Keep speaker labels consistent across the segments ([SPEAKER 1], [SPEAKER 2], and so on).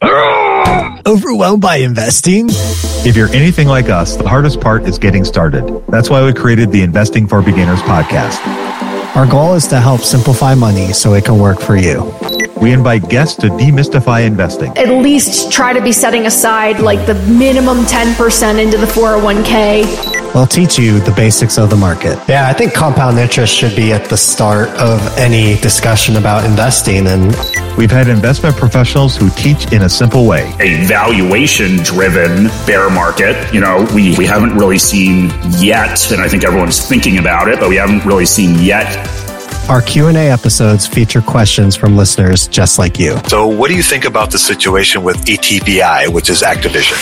[SPEAKER 1] Overwhelmed by investing?
[SPEAKER 2] If you're anything like us, the hardest part is getting started. That's why we created the Investing for Beginners podcast.
[SPEAKER 1] Our goal is to help simplify money so it can work for you.
[SPEAKER 2] We invite guests to demystify investing.
[SPEAKER 3] At least try to be setting aside like the minimum 10% into the 401k.
[SPEAKER 1] We'll teach you the basics of the market.
[SPEAKER 4] Yeah, I think compound interest should be at the start of any discussion about investing. And
[SPEAKER 2] we've had investment professionals who teach in a simple way.
[SPEAKER 5] A valuation driven bear market, you know, we, we haven't really seen yet, and I think everyone's thinking about it, but we haven't really seen yet
[SPEAKER 1] our Q&A episodes feature questions from listeners just like you.
[SPEAKER 6] So, what do you think about the situation with ATVI, which is Activision?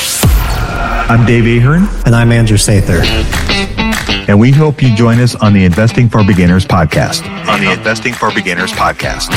[SPEAKER 2] I'm Dave Ahern.
[SPEAKER 1] And I'm Andrew Sather.
[SPEAKER 2] And we hope you join us on the Investing for Beginners podcast.
[SPEAKER 6] On the Investing for Beginners podcast.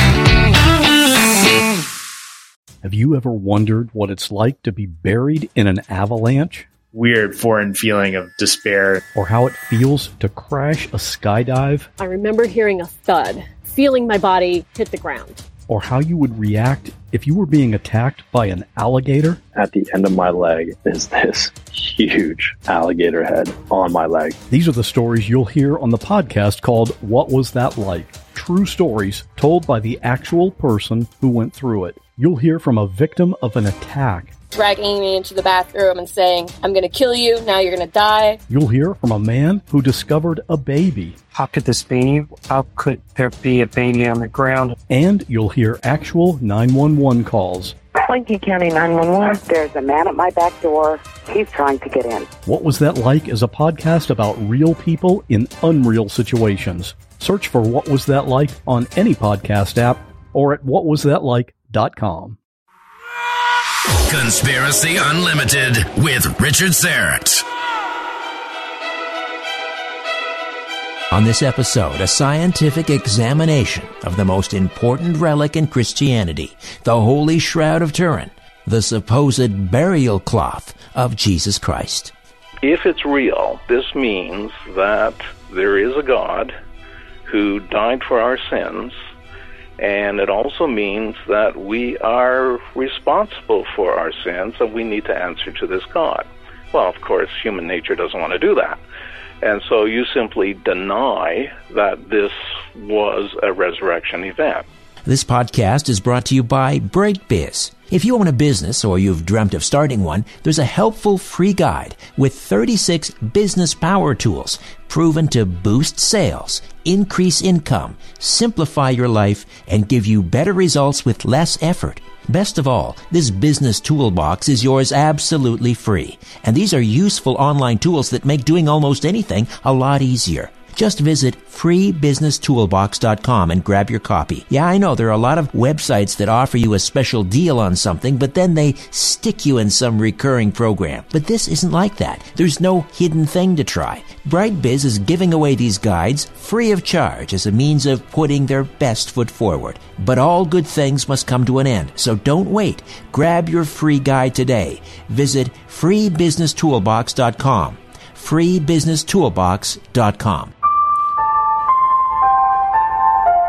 [SPEAKER 7] Have you ever wondered what it's like to be buried in an avalanche?
[SPEAKER 8] weird foreign feeling of despair.
[SPEAKER 7] Or how it feels to crash a skydive.
[SPEAKER 9] I remember hearing a thud, feeling my body hit the ground.
[SPEAKER 7] Or how you would react if you were being attacked by an alligator.
[SPEAKER 10] At the end of my leg is this huge alligator head on my leg.
[SPEAKER 7] These are the stories you'll hear on the podcast called What Was That Like? True stories told by the actual person who went through it. You'll hear from a victim of an attack
[SPEAKER 11] dragging me into the bathroom and saying, I'm going to kill you, now you're going to die.
[SPEAKER 7] You'll hear from a man who discovered a baby.
[SPEAKER 12] How could this be? How could there be a baby on the ground?
[SPEAKER 7] And you'll hear actual 911 calls.
[SPEAKER 13] Lincoln County 911. There's a man at my back door. He's trying to get in.
[SPEAKER 7] What was that like is a podcast about real people in unreal situations. Search for What Was That Like on any podcast app or at whatwasthatlike.com.
[SPEAKER 14] Conspiracy Unlimited with Richard Syrett.
[SPEAKER 15] On this episode, a scientific examination of the most important relic in Christianity, the Holy Shroud of Turin, the supposed burial cloth of Jesus Christ.
[SPEAKER 16] If it's real, this means that there is a God who died for our sins and it also means that we are responsible for our sins and we need to answer to this God. Well, of course, human nature doesn't want to do that. And so you simply deny that this was a resurrection event.
[SPEAKER 15] This podcast is brought to you by BreakBiz. If you own a business or you've dreamt of starting one, there's a helpful free guide with 36 business power tools proven to boost sales, increase income, simplify your life, and give you better results with less effort. Best of all, this business toolbox is yours absolutely free. And these are useful online tools that make doing almost anything a lot easier. Just visit freebusinesstoolbox.com and grab your copy. Yeah, I know there are a lot of websites that offer you a special deal on something, but then they stick you in some recurring program. But this isn't like that. There's no hidden thing to try. BrightBiz is giving away these guides free of charge as a means of putting their best foot forward. But all good things must come to an end, so don't wait. Grab your free guide today. Visit freebusinesstoolbox.com. freebusinesstoolbox.com.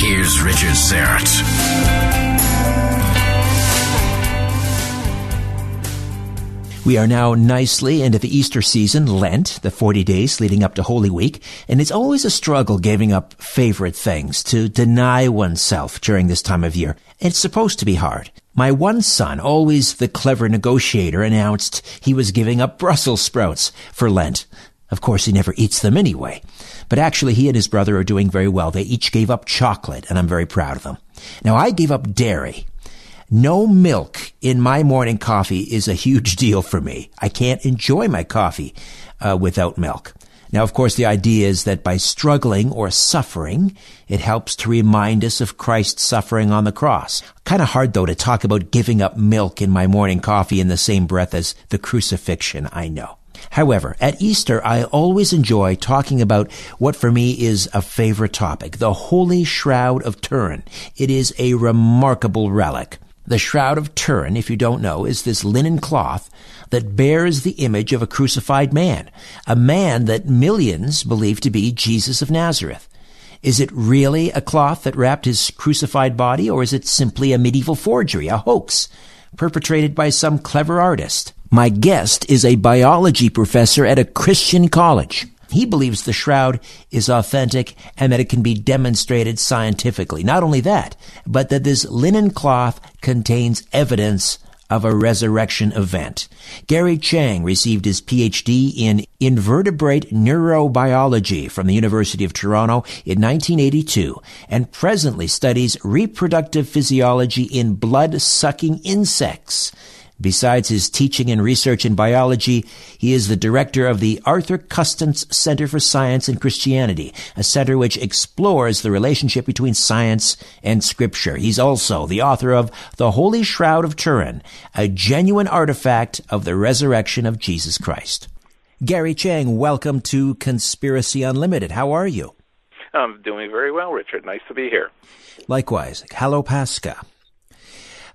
[SPEAKER 14] Here's Richard Syrett.
[SPEAKER 15] We are now nicely into the Easter season, Lent, the 40 days leading up to Holy Week, and it's always a struggle giving up favorite things, to deny oneself during this time of year. It's supposed to be hard. My one son, always the clever negotiator, announced he was giving up Brussels sprouts for Lent. Of course, he never eats them anyway. But actually, he and his brother are doing very well. They each gave up chocolate, and I'm very proud of them. Now, I gave up dairy. No milk in my morning coffee is a huge deal for me. I can't enjoy my coffee uh, without milk. Now, of course, the idea is that by struggling or suffering, it helps to remind us of Christ's suffering on the cross. Kind of hard, though, to talk about giving up milk in my morning coffee in the same breath as the crucifixion, I know. However, at Easter, I always enjoy talking about what for me is a favorite topic, the Holy Shroud of Turin. It is a remarkable relic. The Shroud of Turin, if you don't know, is this linen cloth that bears the image of a crucified man, a man that millions believe to be Jesus of Nazareth. Is it really a cloth that wrapped his crucified body, or is it simply a medieval forgery, a hoax, perpetrated by some clever artist? My guest is a biology professor at a Christian college. He believes the shroud is authentic and that it can be demonstrated scientifically. Not only that, but that this linen cloth contains evidence of a resurrection event. Gary Chang received his PhD in invertebrate neurobiology from the University of Toronto in 1982 and presently studies reproductive physiology in blood-sucking insects. Besides his teaching and research in biology, he is the director of the Arthur Custance Center for Science and Christianity, a center which explores the relationship between science and scripture. He's also the author of The Holy Shroud of Turin, a genuine artifact of the resurrection of Jesus Christ. Gary Chang, welcome to Conspiracy Unlimited. How are you?
[SPEAKER 16] I'm doing very well, Richard. Nice to be here.
[SPEAKER 15] Likewise. Hello, Pasca.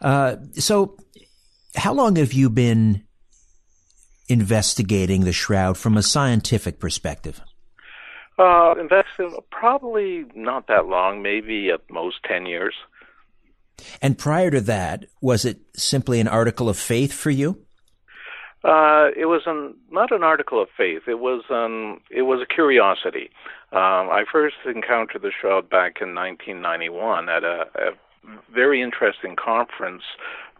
[SPEAKER 15] Uh, so, how long have you been investigating the shroud from a scientific perspective?
[SPEAKER 16] Uh, invested probably not that long, maybe at most 10 years.
[SPEAKER 15] And prior to that, was it simply an article of faith for you?
[SPEAKER 16] Uh, it was an, not an article of faith. It was um, it was a curiosity. Um, I first encountered the shroud back in 1991 at a, a very interesting conference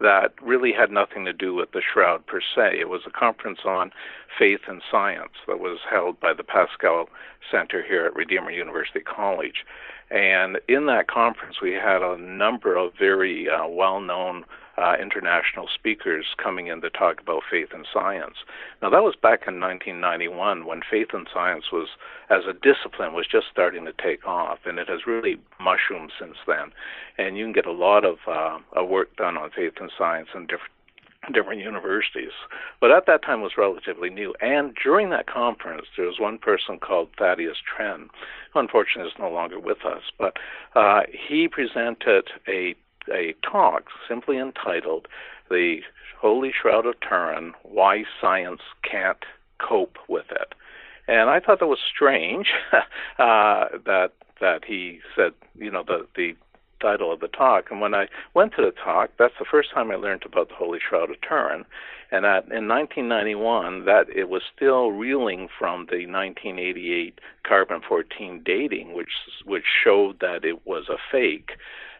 [SPEAKER 16] that really had nothing to do with the shroud per se. It was a conference on faith and science that was held by the Pascal Center here at Redeemer University College. And in that conference, we had a number of very uh, well known uh, international speakers coming in to talk about faith and science. Now that was back in 1991 when faith and science was, as a discipline, was just starting to take off, and it has really mushroomed since then. And you can get a lot of uh, work done on faith and science in different different universities. But at that time it was relatively new. And during that conference, there was one person called Thaddeus Trenn, who unfortunately is no longer with us. But uh, he presented a a talk simply entitled "The Holy Shroud of Turin: Why Science Can't Cope with It." And I thought that was strange uh, that that he said, you know, the the title of the talk. And when I went to the talk, that's the first time I learned about the Holy Shroud of Turin. And at, in 1991, that it was still reeling from the 1988 carbon 14 dating, which which showed that it was a fake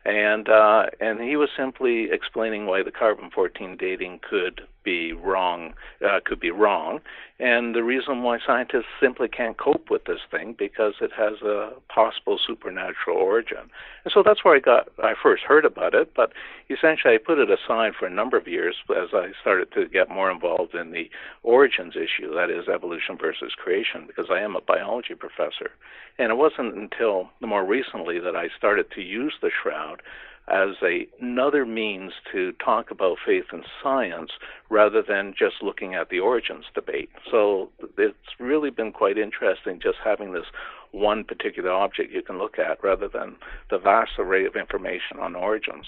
[SPEAKER 16] and uh, and he was simply explaining why the carbon 14 dating could be wrong, uh, could be wrong, and the reason why scientists simply can't cope with this thing because it has a possible supernatural origin. And so that's where I got I first heard about it, but essentially I put it aside for a number of years as I started to get more involved in the origins issue, that is evolution versus creation, because I am a biology professor. And it wasn't until more recently that I started to use the shroud as a, another means to talk about faith and science rather than just looking at the origins debate. So it's really been quite interesting just having this one particular object you can look at rather than the vast array of information on origins.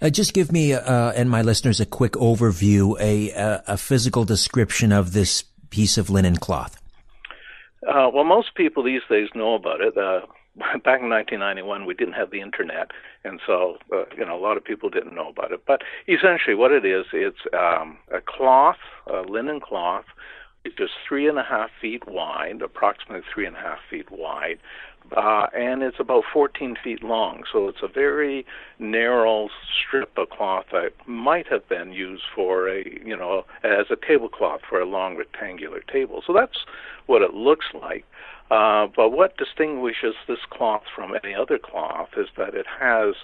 [SPEAKER 15] Uh, just give me uh, and my listeners a quick overview, a, a, a physical description of this piece of linen cloth.
[SPEAKER 16] Uh, well, most people these days know about it. Uh, back in 1991, we didn't have the internet, and so uh, you know a lot of people didn't know about it. But essentially, what it is, it's um, a cloth, a linen cloth, which is three and a half feet wide, approximately three and a half feet wide, uh, and it's about 14 feet long. So it's a very narrow strip of cloth that might have been used for a, you know, as a tablecloth for a long rectangular table. So that's what it looks like. Uh, but what distinguishes this cloth from any other cloth is that it has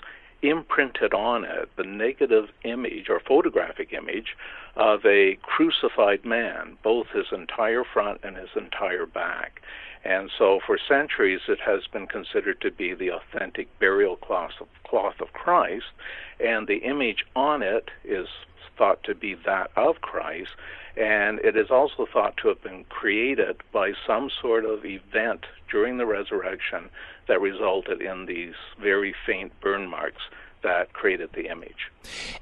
[SPEAKER 16] imprinted on it the negative image or photographic image of a crucified man, both his entire front and his entire back. And so for centuries it has been considered to be the authentic burial cloth of, cloth of Christ, and the image on it is thought to be that of Christ, and it is also thought to have been created by some sort of event during the resurrection that resulted in these very faint burn marks that created the image.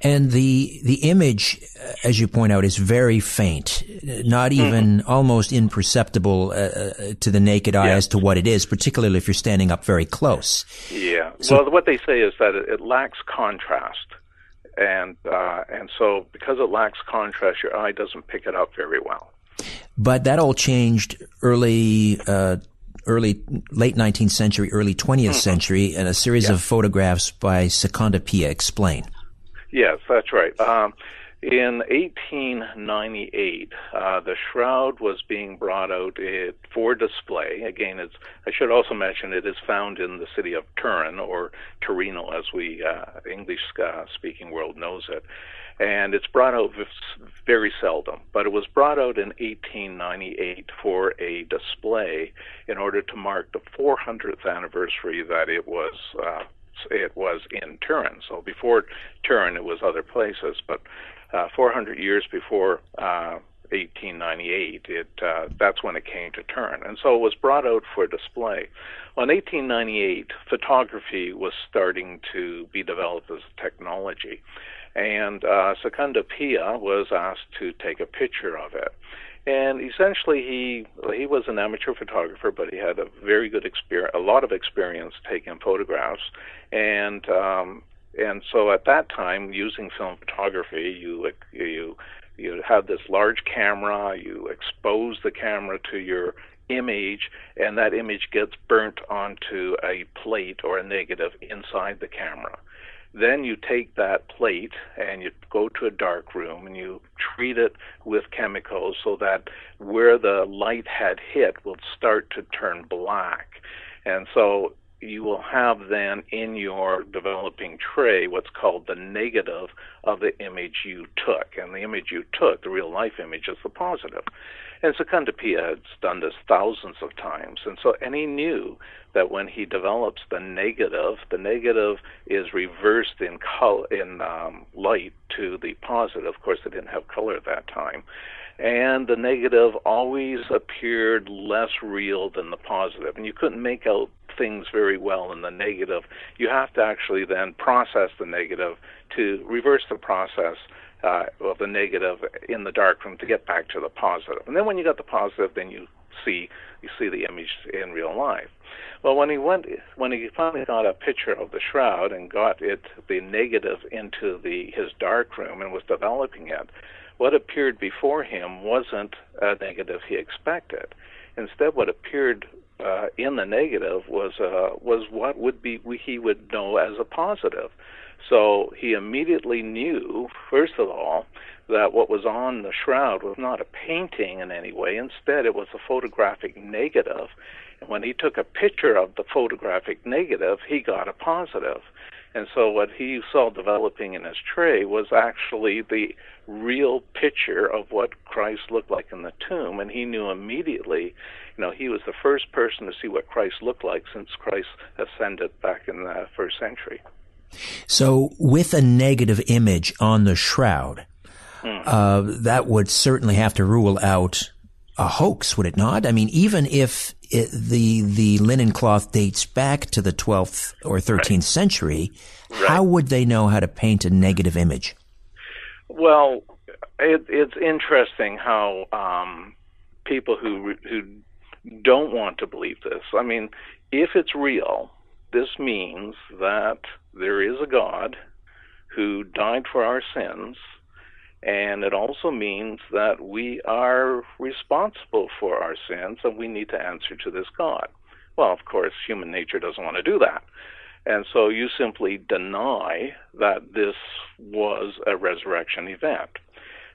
[SPEAKER 15] And the the image, uh, as you point out, is very faint, not mm-hmm. even mm-hmm. almost imperceptible uh, uh, to the naked eye yeah. as to what it is, particularly if you're standing up very close.
[SPEAKER 16] Yeah. So, well, what they say is that it, it lacks contrast and uh, and so because it lacks contrast, your eye doesn't pick it up very well.
[SPEAKER 15] But that all changed early. Uh, early, late 19th century, early 20th mm-hmm. century, and a series of photographs by Secondo Pia explain.
[SPEAKER 16] Yes, that's right. Um, in 1898, uh, the shroud was being brought out for display. Again, it's, I should also mention it is found in the city of Turin, or Torino as we uh, English-speaking world knows it. And it's brought out very seldom, but it was brought out in 1898 for a display in order to mark the 400th anniversary that it was uh, it was in Turin. So before Turin, it was other places, but uh, 400 years before uh, 1898, it uh, that's when it came to Turin, and so it was brought out for display. Well, in 1898, photography was starting to be developed as a technology, and uh, Secondo Pia was asked to take a picture of it. And essentially, he he was an amateur photographer, but he had a very good experience, a lot of experience taking photographs, and um, and so at that time, using film photography, you you you have this large camera, you expose the camera to your image, and that image gets burnt onto a plate or a negative inside the camera. Then you take that plate and you go to a dark room and you treat it with chemicals so that where the light had hit will start to turn black. And so you will have then in your developing tray what's called the negative of the image you took. And the image you took, the real life image, is the positive. And Secondo Pia has done this thousands of times. And so, and he knew that when he develops the negative, the negative is reversed in color, in um, light to the positive. Of course, they didn't have color at that time and the negative always appeared less real than the positive and you couldn't make out things very well in the negative, you have to actually then process the negative to reverse the process uh, of the negative in the darkroom to get back to the positive. And then when you got the positive, then you see you see the image in real life. Well, when he went, when he finally got a picture of the shroud and got it, the negative into the his dark room and was developing it, what appeared before him wasn't a negative he expected. Instead, what appeared uh, in the negative was uh, was what would be he would know as a positive. So he immediately knew, first of all, that what was on the shroud was not a painting in any way. Instead, it was a photographic negative. And when he took a picture of the photographic negative, he got a positive. And so what he saw developing in his tray was actually the real picture of what Christ looked like in the tomb. And he knew immediately, you know, he was the first person to see what Christ looked like since Christ ascended back in the first century.
[SPEAKER 15] So, with a negative image on the shroud, hmm. uh, that would certainly have to rule out a hoax, would it not? I mean, even if it, the the linen cloth dates back to the 12th or 13th right. century, right. how would they know how to paint a negative image?
[SPEAKER 16] Well, it, it's interesting how um, people who who don't want to believe this. I mean, if it's real, this means that there is a God who died for our sins, and it also means that we are responsible for our sins and we need to answer to this God. Well, of course, human nature doesn't want to do that. And so you simply deny that this was a resurrection event.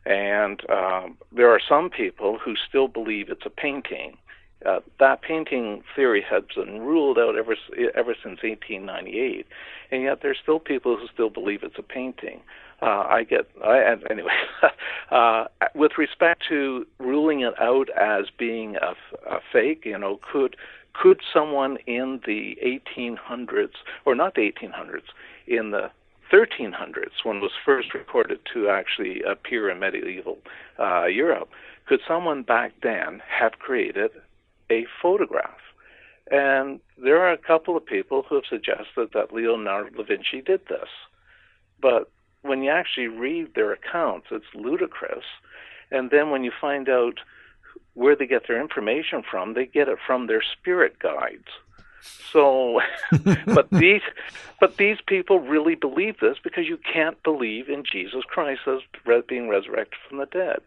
[SPEAKER 16] And um, there are some people who still believe it's a painting uh, that painting theory has been ruled out ever ever since 1898, and yet there's still people who still believe it's a painting. Uh, I get I, anyway. uh, with respect to ruling it out as being a, a fake, you know, could could someone in the 1800s or not the 1800s in the 1300s, when it was first recorded to actually appear in medieval uh, Europe, could someone back then have created a photograph. And there are a couple of people who have suggested that Leonardo da Vinci did this. But when you actually read their accounts, it's ludicrous. And then when you find out where they get their information from, they get it from their spirit guides. So, but these, but these people really believe this because you can't believe in Jesus Christ as being resurrected from the dead,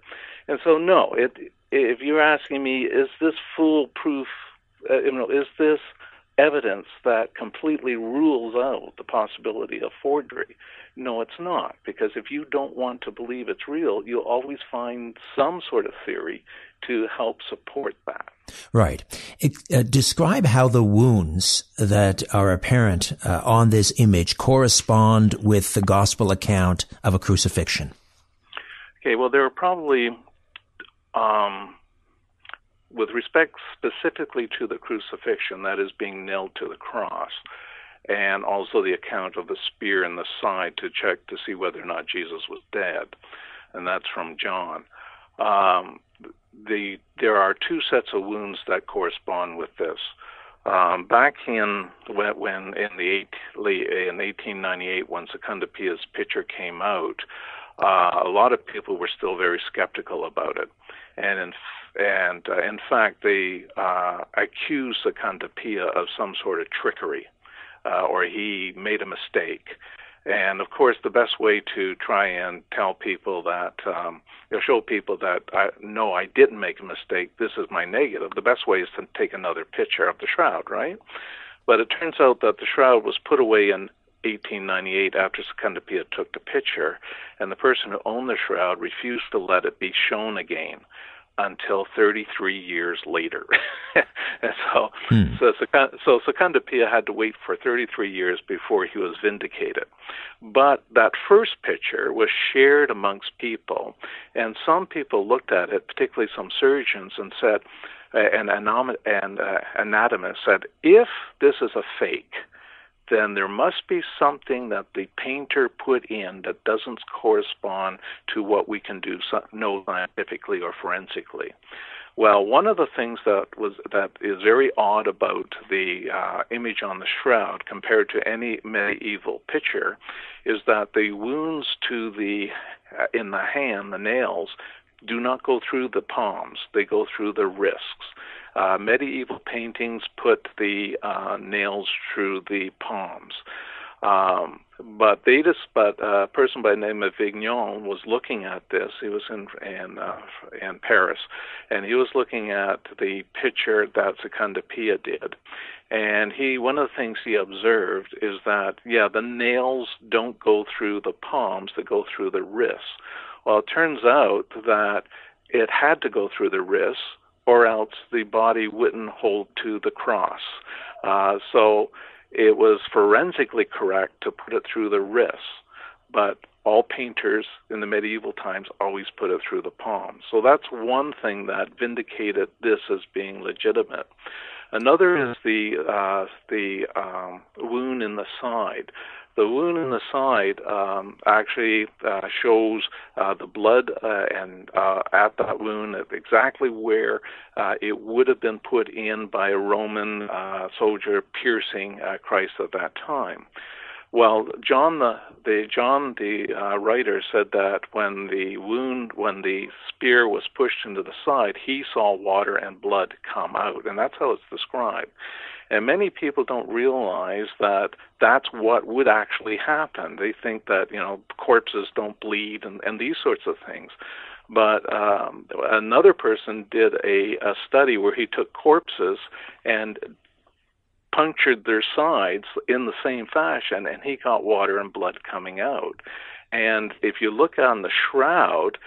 [SPEAKER 16] and so no, it if you're asking me, is this foolproof? Uh, you know, is this evidence that completely rules out the possibility of forgery? No, it's not, because if you don't want to believe it's real, you'll always find some sort of theory to help support that.
[SPEAKER 15] Right. Uh, describe how the wounds that are apparent uh, on this image correspond with the gospel account of a crucifixion.
[SPEAKER 16] Okay, well, there are probably um, with respect specifically to the crucifixion, that is being nailed to the cross, and also the account of the spear in the side to check to see whether or not Jesus was dead, and that's from John. Um, the there are two sets of wounds that correspond with this. Um, back in when, when in the eight, in 1898, when Secondo Pia's picture came out, uh, a lot of people were still very skeptical about it and in and uh, in fact they uh, accused Secondo Pia of some sort of trickery, uh, or he made a mistake. And of course, the best way to try and tell people that, um, show people that I, no, I didn't make a mistake. This is my negative. The best way is to take another picture of the shroud, right? But it turns out that the shroud was put away in 1898 after Secondo Pia took the picture, and the person who owned the shroud refused to let it be shown again until 33 years later. and so, hmm. so, so Secondo Pia had to wait for 33 years before he was vindicated. But that first picture was shared amongst people, and some people looked at it, particularly some surgeons, and said, uh, and, and uh, anatomists said, if this is a fake, then there must be something that the painter put in that doesn't correspond to what we can do know scientifically or forensically. Well, one of the things that was that is very odd about the uh, image on the shroud compared to any medieval picture is that the wounds to the uh, in the hand, the nails, do not go through the palms; they go through the wrists. Uh, medieval paintings put the uh, nails through the palms. Um, but they just, but a person by the name of Vignon was looking at this. He was in in uh, in Paris, and he was looking at the picture that Secondo Pia did, and he one of the things he observed is that yeah, the nails don't go through the palms; they go through the wrists. Well, it turns out that it had to go through the wrists, or else the body wouldn't hold to the cross. Uh, so it was forensically correct to put it through the wrists, but all painters in the medieval times always put it through the palm. So that's one thing that vindicated this as being legitimate. Another is the uh, the um, wound in the side. The wound in the side um, actually uh, shows uh, the blood uh, and uh, at that wound exactly where uh, it would have been put in by a Roman uh, soldier piercing Christ at that time. Well, John the, the John the uh, writer said that when the wound, when the spear was pushed into the side, he saw water and blood come out, and that's how it's described. And many people don't realize that that's what would actually happen. They think that you know corpses don't bleed and, and these sorts of things. But um, another person did a, a study where he took corpses and punctured their sides in the same fashion, and he got water and blood coming out. And if you look on the shroud,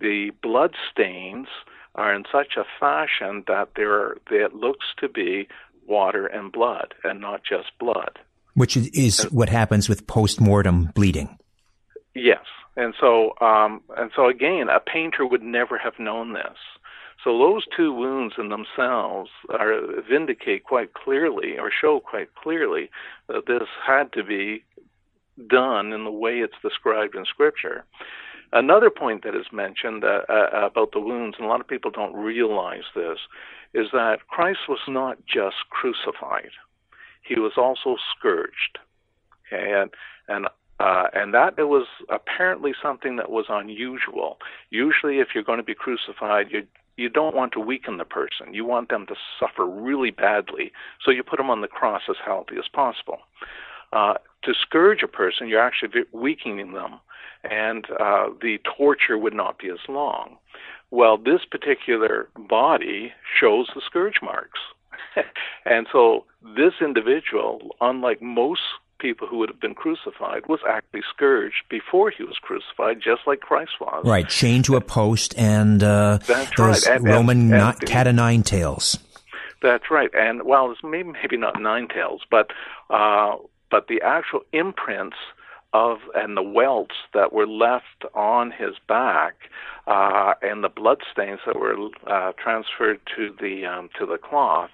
[SPEAKER 16] the blood stains are in such a fashion that there that looks to be water and blood and not just blood.
[SPEAKER 15] Which is what happens with post-mortem bleeding.
[SPEAKER 16] Yes. And so um, and so again, a painter would never have known this. So those two wounds in themselves are vindicate quite clearly or show quite clearly that this had to be done in the way it's described in scripture. Another point that is mentioned uh, uh, about the wounds, and a lot of people don't realize this, is that Christ was not just crucified; he was also scourged. And and uh, and that it was apparently something that was unusual. Usually, if you're going to be crucified, you you don't want to weaken the person. You want them to suffer really badly, so you put them on the cross as healthy as possible. Uh, to scourge a person, you're actually weakening them, and uh, the torture would not be as long. Well, this particular body shows the scourge marks. and so this individual, unlike most people who would have been crucified was actually scourged before he was crucified, just like Christ was.
[SPEAKER 15] Right, chained to a post and uh,
[SPEAKER 16] That's
[SPEAKER 15] those
[SPEAKER 16] right. And,
[SPEAKER 15] Roman
[SPEAKER 16] and,
[SPEAKER 15] not,
[SPEAKER 16] and,
[SPEAKER 15] cat o' nine tails.
[SPEAKER 16] That's right, and well, it's maybe maybe not nine tails, but uh, but the actual imprints of and the welts that were left on his back uh, and the blood stains that were uh, transferred to the um, to the cloth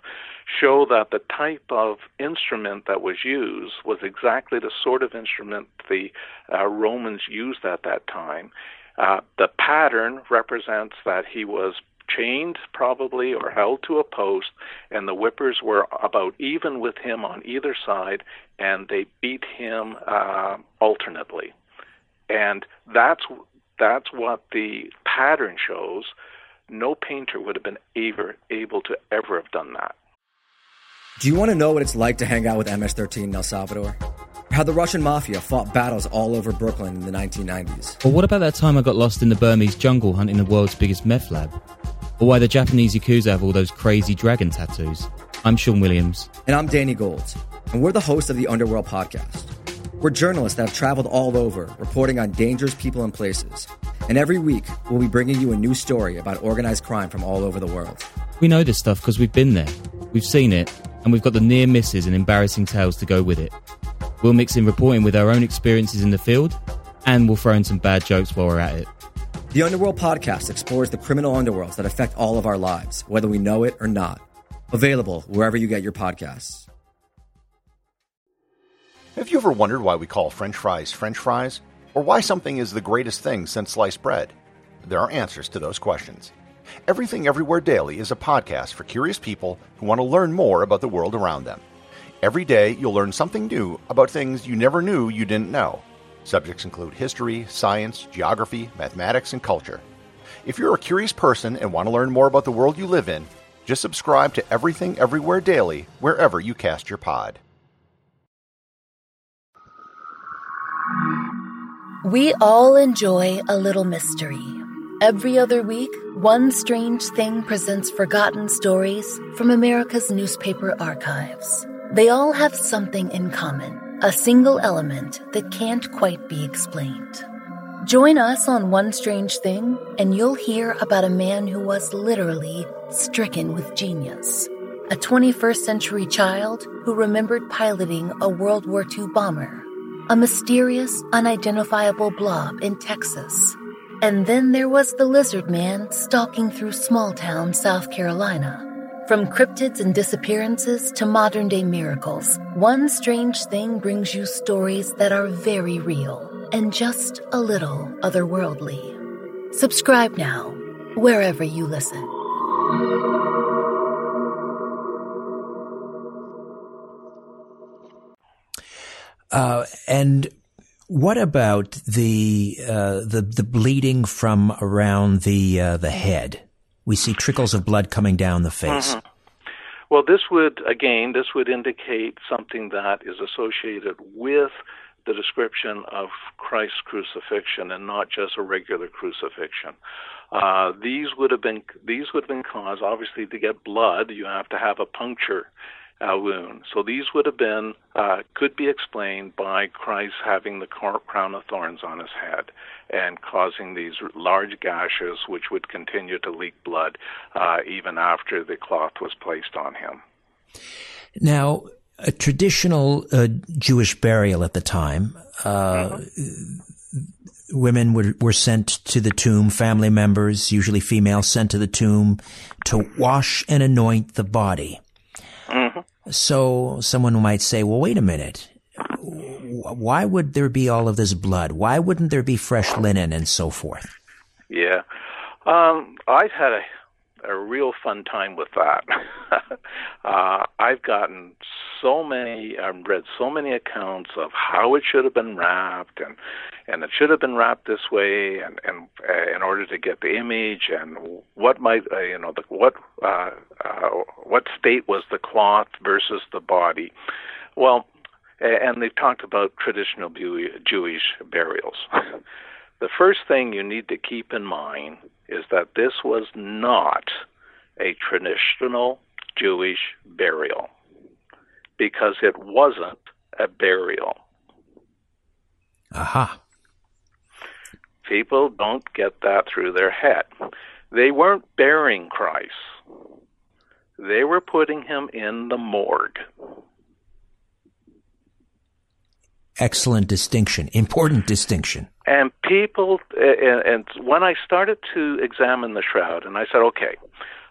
[SPEAKER 16] show that the type of instrument that was used was exactly the sort of instrument the uh, Romans used at that time. Uh, the pattern represents that he was chained probably or held to a post and the whippers were about even with him on either side and they beat him uh, alternately and that's that's what the pattern shows no painter would have been ever able to ever have done that
[SPEAKER 17] do you want to know what it's like to hang out with MS-13 in El Salvador? How the Russian mafia fought battles all over Brooklyn in the 1990s?
[SPEAKER 18] Or what about that time I got lost in the Burmese jungle hunting the world's biggest meth lab? Or why the Japanese Yakuza have all those crazy dragon tattoos? I'm Sean Williams.
[SPEAKER 17] And I'm Danny Gold. And we're the hosts of the Underworld Podcast. We're journalists that have traveled all over, reporting on dangerous people and places. And every week, we'll be bringing you a new story about organized crime from all over the world.
[SPEAKER 18] We know this stuff because we've been there, we've seen it, and we've got the near misses and embarrassing tales to go with it. We'll mix in reporting with our own experiences in the field, and we'll throw in some bad jokes while we're at it.
[SPEAKER 17] The Underworld podcast explores the criminal underworlds that affect all of our lives, whether we know it or not. Available wherever you get your podcasts.
[SPEAKER 19] Have you ever wondered why we call French fries French fries? Or why something is the greatest thing since sliced bread? There are answers to those questions. Everything Everywhere Daily is a podcast for curious people who want to learn more about the world around them. Every day, you'll learn something new about things you never knew you didn't know. Subjects include history, science, geography, mathematics, and culture. If you're a curious person and want to learn more about the world you live in, Just subscribe to Everything Everywhere Daily wherever you cast your pod.
[SPEAKER 20] We all enjoy a little mystery. Every other week, One Strange Thing presents forgotten stories from America's newspaper archives. They all have something in common a single element that can't quite be explained. Join us on One Strange Thing, and you'll hear about a man who was literally stricken with genius. A 21st century child who remembered piloting a World War II bomber. A mysterious, unidentifiable blob in Texas. And then there was the lizard man stalking through small town South Carolina. From cryptids and disappearances to modern day miracles, One Strange Thing brings you stories that are very real and just a little otherworldly. Subscribe now, wherever you listen.
[SPEAKER 15] Uh, and what about the uh, the the bleeding from around the uh, the head? We see trickles of blood coming down the face.
[SPEAKER 16] Mhm. Well, this would, again, this would indicate something that is associated with the description of Christ's crucifixion and not just a regular crucifixion. Uh, these would have been these would have been caused obviously to get blood. You have to have a puncture uh, wound. So these would have been uh, could be explained by Christ having the crown of thorns on his head and causing these large gashes, which would continue to leak blood uh, even after the cloth was placed on him.
[SPEAKER 15] Now, a traditional uh, Jewish burial at the time, uh, women were, were sent to the tomb, family members, usually female, sent to the tomb to wash and anoint the body. So someone might say, well, wait a minute. Why would there be all of this blood? Why wouldn't there be fresh linen and so forth?
[SPEAKER 16] Yeah. Um, I've had a, a real fun time with that. uh, I've gotten so many, I've read so many accounts of how it should have been wrapped and, and it should have been wrapped this way and, and uh, in order to get the image and what might, uh, you know, the, what, uh, uh, what state was the cloth versus the body. Well, and they've talked about traditional Jew- Jewish burials. the first thing you need to keep in mind is that this was not a traditional Jewish burial because it wasn't a burial.
[SPEAKER 15] Aha.
[SPEAKER 16] People don't get that through their head. They weren't burying Christ. They were putting him in the morgue.
[SPEAKER 15] Excellent distinction. Important distinction.
[SPEAKER 16] And people, and, and when I started to examine the shroud, and I said, okay,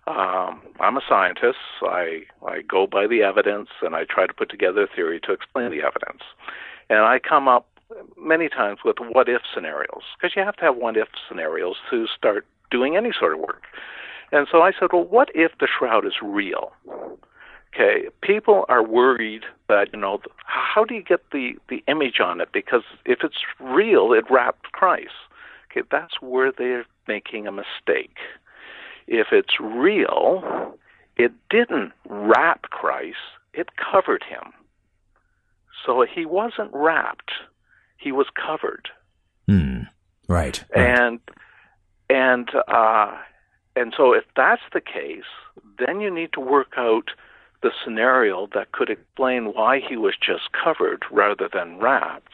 [SPEAKER 16] um, I'm a scientist. I I go by the evidence, and I try to put together a theory to explain the evidence. And I come up many times with what if scenarios, because you have to have what if scenarios to start doing any sort of work. And so I said, well, what if the shroud is real? Okay, people are worried that you know how do you get the the image on it because if it's real, it wrapped Christ. Okay, that's where they're making a mistake. If it's real, it didn't wrap Christ; it covered him. So he wasn't wrapped; he was covered.
[SPEAKER 15] Hmm. Right.
[SPEAKER 16] And and uh, and so if that's the case, then you need to work out the scenario that could explain why he was just covered rather than wrapped.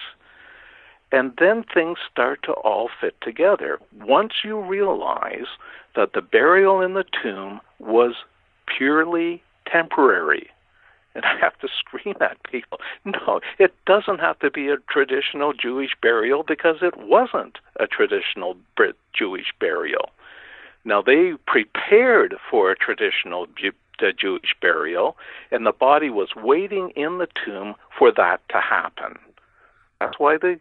[SPEAKER 16] And then things start to all fit together. Once you realize that the burial in the tomb was purely temporary, and I have to scream at people no, it doesn't have to be a traditional Jewish burial because it wasn't a traditional Brit Jewish burial. Now, they prepared for a traditional Uh, Jewish burial, and the body was waiting in the tomb for that to happen. That's why the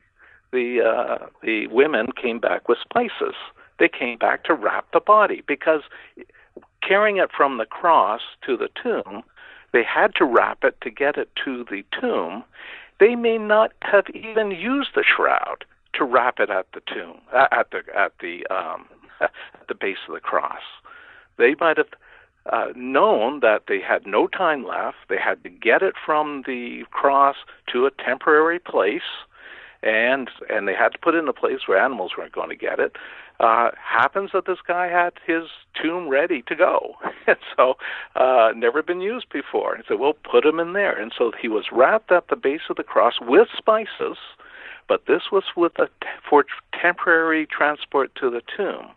[SPEAKER 16] the uh, the women came back with spices. They came back to wrap the body because carrying it from the cross to the tomb, they had to wrap it to get it to the tomb. They may not have even used the shroud to wrap it at the tomb at the at the um, at the base of the cross. They might have uh, known that they had no time left. They had to get it from the cross to a temporary place, and and they had to put it in a place where animals weren't going to get it. Uh, happens that this guy had his tomb ready to go, and so uh, never been used before. And so we'll put him in there. And so he was wrapped at the base of the cross with spices, but this was with a for temporary transport to the tomb.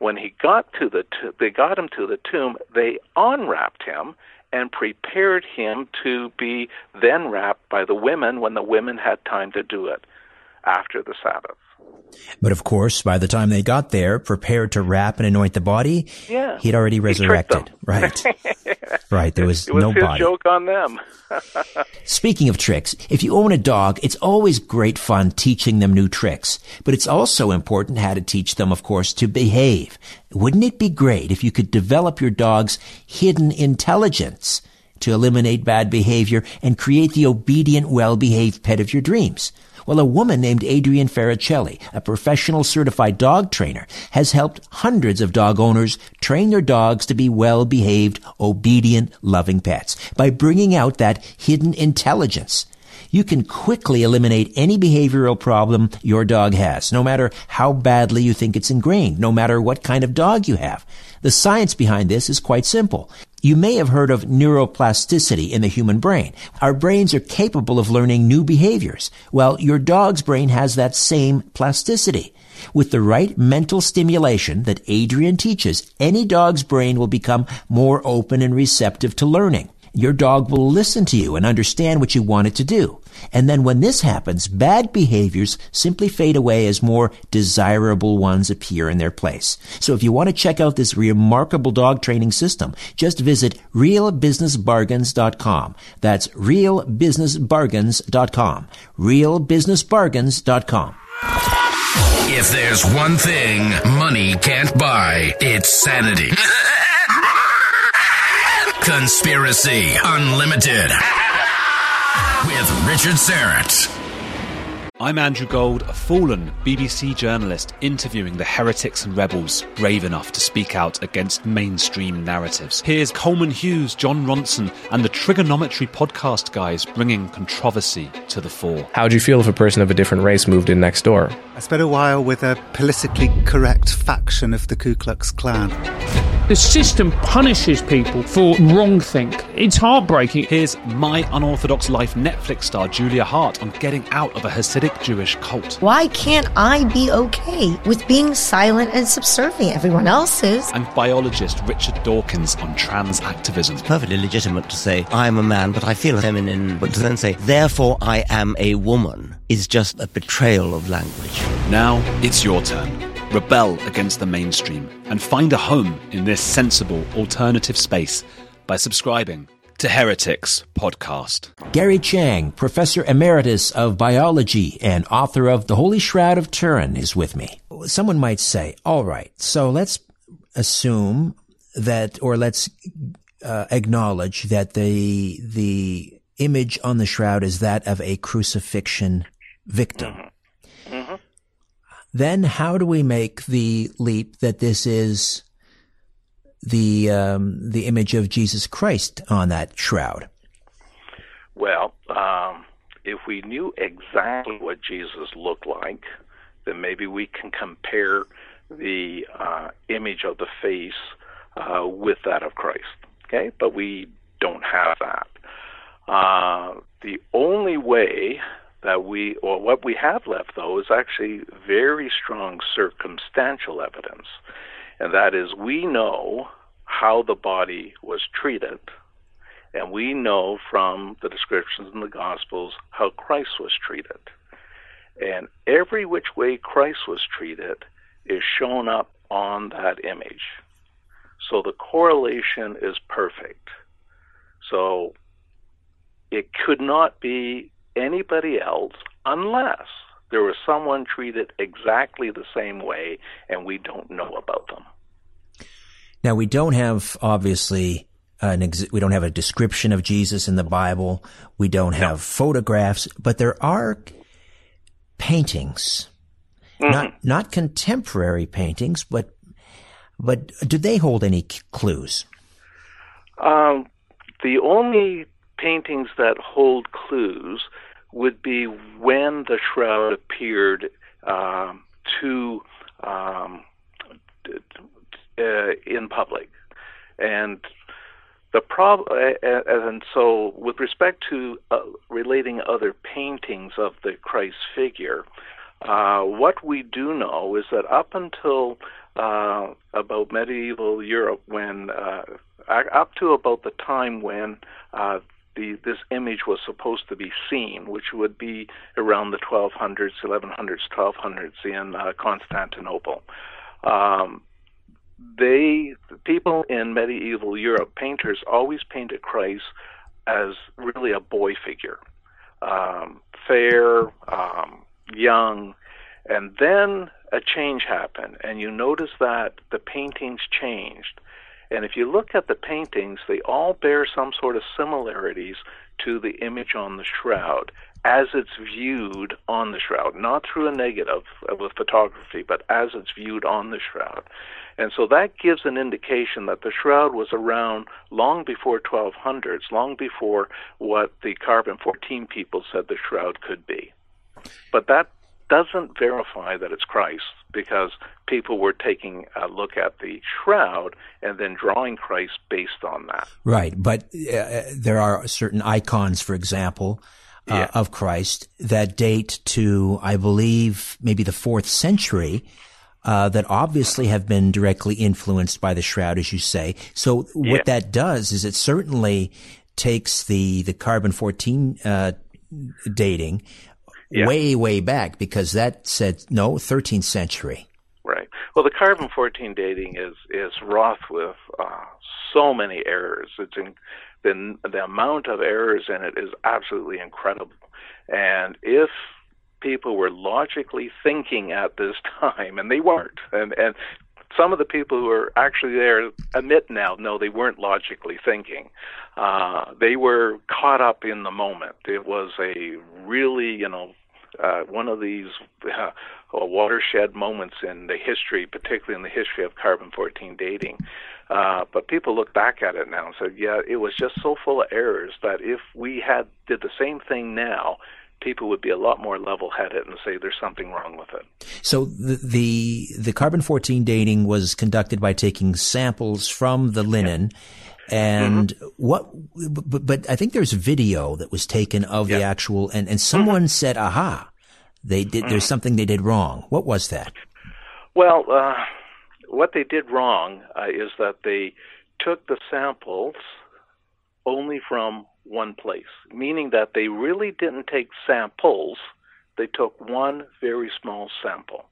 [SPEAKER 16] When he got to the to- they got him to the tomb, they unwrapped him and prepared him to be then wrapped by the women when the women had time to do it after the Sabbath.
[SPEAKER 15] But of course, by the time they got there, prepared to wrap and anoint the body,
[SPEAKER 16] Yeah.
[SPEAKER 15] he'd already resurrected.
[SPEAKER 16] them.
[SPEAKER 15] right. Right. There was,
[SPEAKER 16] It was
[SPEAKER 15] no
[SPEAKER 16] his
[SPEAKER 15] body.
[SPEAKER 16] joke on them.
[SPEAKER 15] Speaking of tricks, if you own a dog, it's always great fun teaching them new tricks. But it's also important how to teach them, of course, to behave. Wouldn't it be great if you could develop your dog's hidden intelligence to eliminate bad behavior and create the obedient, well-behaved pet of your dreams? Well, a woman named Adrienne Farricelli, a professional certified dog trainer, has helped hundreds of dog owners train their dogs to be well-behaved, obedient, loving pets by bringing out that hidden intelligence. You can quickly eliminate any behavioral problem your dog has, no matter how badly you think it's ingrained, no matter what kind of dog you have. The science behind this is quite simple. You may have heard of neuroplasticity in the human brain. Our brains are capable of learning new behaviors. Well, your dog's brain has that same plasticity. With the right mental stimulation that Adrienne teaches, any dog's brain will become more open and receptive to learning. Your dog will listen to you and understand what you want it to do. And then when this happens, bad behaviors simply fade away as more desirable ones appear in their place. So if you want to check out this remarkable dog training system, just visit realbusinessbargains.com. That's realbusinessbargains.com. realbusinessbargains.com.
[SPEAKER 14] If there's one thing money can't buy, it's sanity. Conspiracy Unlimited with Richard Syrett.
[SPEAKER 21] I'm Andrew Gold, a fallen BBC journalist interviewing the heretics and rebels brave enough to speak out against mainstream narratives. Here's Coleman Hughes, Jon Ronson, and the Trigonometry podcast guys bringing controversy to the fore.
[SPEAKER 22] How would you feel if a person of a different race moved in next door?
[SPEAKER 23] I spent a while with a politically correct faction of the Ku Klux Klan.
[SPEAKER 24] The system punishes people for wrong think. It's heartbreaking.
[SPEAKER 21] Here's My Unorthodox Life Netflix star Julia Haart on getting out of a Hasidic Jewish cult.
[SPEAKER 25] Why can't I be okay with being silent and subservient? Everyone else is.
[SPEAKER 21] And biologist Richard Dawkins on trans activism.
[SPEAKER 26] It's perfectly legitimate to say, I'm a man, but I feel feminine. But to then say, therefore I am a woman, is just a betrayal of language.
[SPEAKER 21] Now it's your turn. Rebel against the mainstream and find a home in this sensible alternative space by subscribing to Heretics Podcast.
[SPEAKER 15] Gary Chang, Professor Emeritus of Biology and author of The Holy Shroud of Turin, is with me. Someone might say, all right, so let's assume that, or let's uh, acknowledge that the, the image on the shroud is that of a crucifixion victim.
[SPEAKER 16] Mm-hmm.
[SPEAKER 15] Then how do we make the leap that this is the, um, the image of Jesus Christ on that shroud?
[SPEAKER 16] Well, um, if we knew exactly what Jesus looked like, then maybe we can compare the uh, image of the face uh, with that of Christ. Okay, but we don't have that. Uh, the only way that we, or what we have left though, is actually very strong circumstantial evidence, and that is we know how the body was treated and we know from the descriptions in the Gospels how Christ was treated. And every which way Christ was treated is shown up on that image. So the correlation is perfect. So it could not be anybody else unless there was someone treated exactly the same way and we don't know about them.
[SPEAKER 15] Now we don't have obviously an ex- we don't have a description of Jesus in the Bible. We don't have photographs, but there are paintings,
[SPEAKER 16] Mm-hmm.
[SPEAKER 15] not not contemporary paintings, but but do they hold any c- clues?
[SPEAKER 16] Um, the only paintings that hold clues would be when the shroud appeared um, to um, uh, in public, and the problem, and so with respect to uh, relating other paintings of the Christ figure, uh, what we do know is that up until uh, about medieval Europe, when uh, up to about the time when uh, the, this image was supposed to be seen, which would be around the 1200s, 1100s, 1200s in uh, Constantinople. Um, they people in medieval Europe, painters always painted Christ as really a boy figure, um, fair, um, young, and then a change happened, and you notice that the paintings changed. And if you look at the paintings, they all bear some sort of similarities to the image on the shroud as it's viewed on the shroud, not through a negative with photography, but as it's viewed on the shroud. And so that gives an indication that the shroud was around long before 1200s, long before what the carbon 14 people said the shroud could be. But that doesn't verify that it's Christ because people were taking a look at the shroud and then drawing Christ based on that.
[SPEAKER 15] Right, but uh, there are certain icons, for example, uh, yeah. of Christ that date to, I believe, maybe the fourth century. Uh, that obviously have been directly influenced by the shroud, as you say. So what yeah. that does is it certainly takes the the carbon fourteen uh, dating yeah. way way back because that said no 13th century.
[SPEAKER 16] Right. Well, the carbon 14 dating is is wrought with uh, so many errors. It's in, the the amount of errors in it is absolutely incredible. And if people were logically thinking at this time, and they weren't, and and some of the people who are actually there admit now, no, they weren't logically thinking. Uh, they were caught up in the moment. It was a really, you know, uh, one of these uh, watershed moments in the history, particularly in the history of carbon 14 dating. Uh, but people look back at it now and say, yeah, it was just so full of errors that if we had did the same thing now, people would be a lot more level-headed and say there's something wrong with it.
[SPEAKER 15] So the the, the carbon 14 dating was conducted by taking samples from the linen. Yeah. And mm-hmm. what, but, but, I think there's video that was taken of the actual, and, and someone mm-hmm. said, aha, they did, mm-hmm. there's something they did wrong. What was that?
[SPEAKER 16] Well, uh, what they did wrong uh, is that they took the samples only from one place, meaning that they really didn't take samples. They took one very small sample.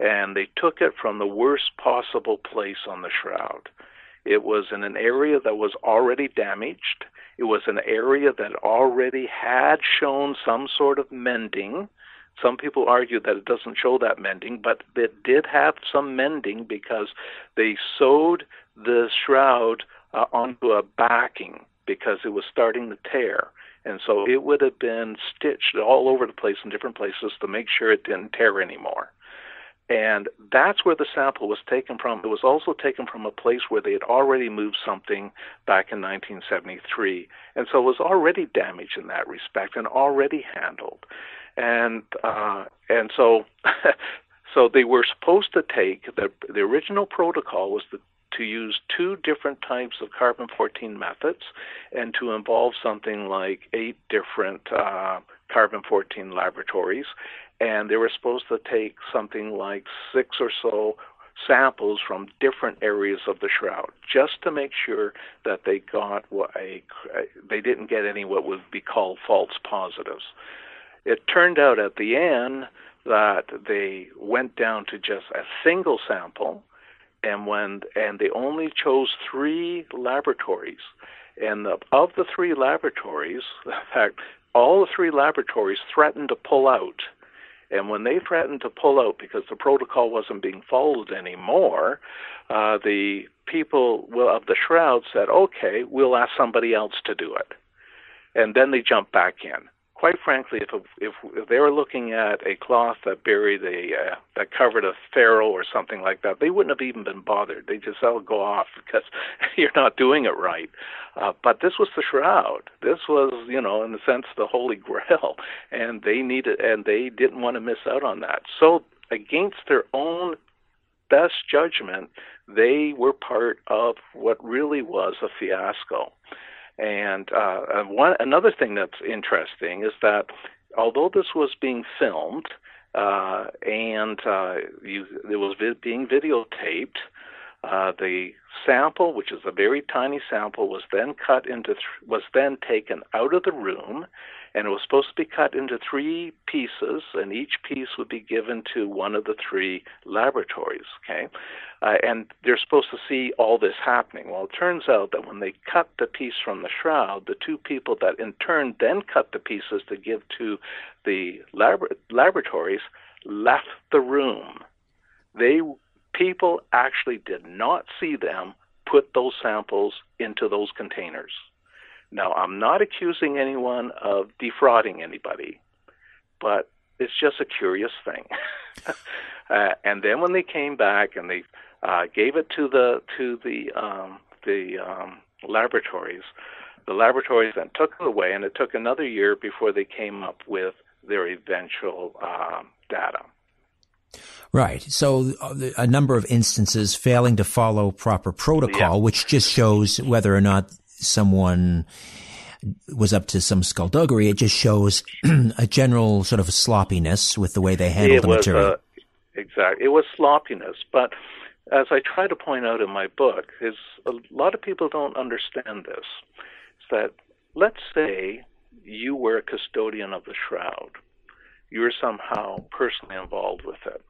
[SPEAKER 16] And they took it from the worst possible place on the shroud. It was in an area that was already damaged. It was an area that already had shown some sort of mending. Some people argue that it doesn't show that mending, but it did have some mending because they sewed the shroud uh, onto a backing because it was starting to tear. And so it would have been stitched all over the place in different places to make sure it didn't tear anymore. And that's where the sample was taken from. It was also taken from a place where they had already moved something back in 1973. And so it was already damaged in that respect and already handled. And, uh, and so, so they were supposed to take the, the original protocol was to to use two different types of carbon 14 methods and to involve something like eight different uh, carbon 14 laboratories and they were supposed to take something like six or so samples from different areas of the shroud just to make sure that they got what a they didn't get any what would be called false positives. It turned out at the end that they went down to just a single sample and when and they only chose 3 laboratories and the, of the 3 laboratories in fact all the 3 laboratories threatened to pull out and when they threatened to pull out because the protocol wasn't being followed anymore, uh, the people of the shroud said, okay, we'll ask somebody else to do it. And then they jumped back in. Quite frankly, if, if if they were looking at a cloth that buried a uh, that covered a pharaoh or something like that, they wouldn't have even been bothered. They just oh go off because you're not doing it right. Uh, but this was the shroud. This was you know in a sense the holy grail, and they needed and they didn't want to miss out on that. So against their own best judgment, they were part of what really was a fiasco. And uh, one another thing that's interesting is that although this was being filmed uh, and uh, you, it was vi- being videotaped, uh, the sample, which is a very tiny sample, was then cut into th- was then taken out of the room and it was supposed to be cut into three pieces, and each piece would be given to one of the three laboratories. Okay, uh, and they're supposed to see all this happening. Well, it turns out that when they cut the piece from the shroud, the two people that in turn then cut the pieces to give to the lab- laboratories left the room. They people actually did not see them put those samples into those containers. Now, I'm not accusing anyone of defrauding anybody, but it's just a curious thing. uh, and then when they came back and they uh, gave it to the to the um, the um, laboratories, the laboratories then took it away, and it took another year before they came up with their eventual uh, data.
[SPEAKER 15] Right. So uh, a number of instances failing to follow proper protocol, yeah. which just shows whether or not someone was up to some skullduggery. It just shows a general sort of sloppiness with the way they handled
[SPEAKER 16] it
[SPEAKER 15] the
[SPEAKER 16] was,
[SPEAKER 15] material.
[SPEAKER 16] Uh, exactly. It was sloppiness. But as I try to point out in my book, is a lot of people don't understand this. Is that let's say you were a custodian of the shroud. You're somehow personally involved with it.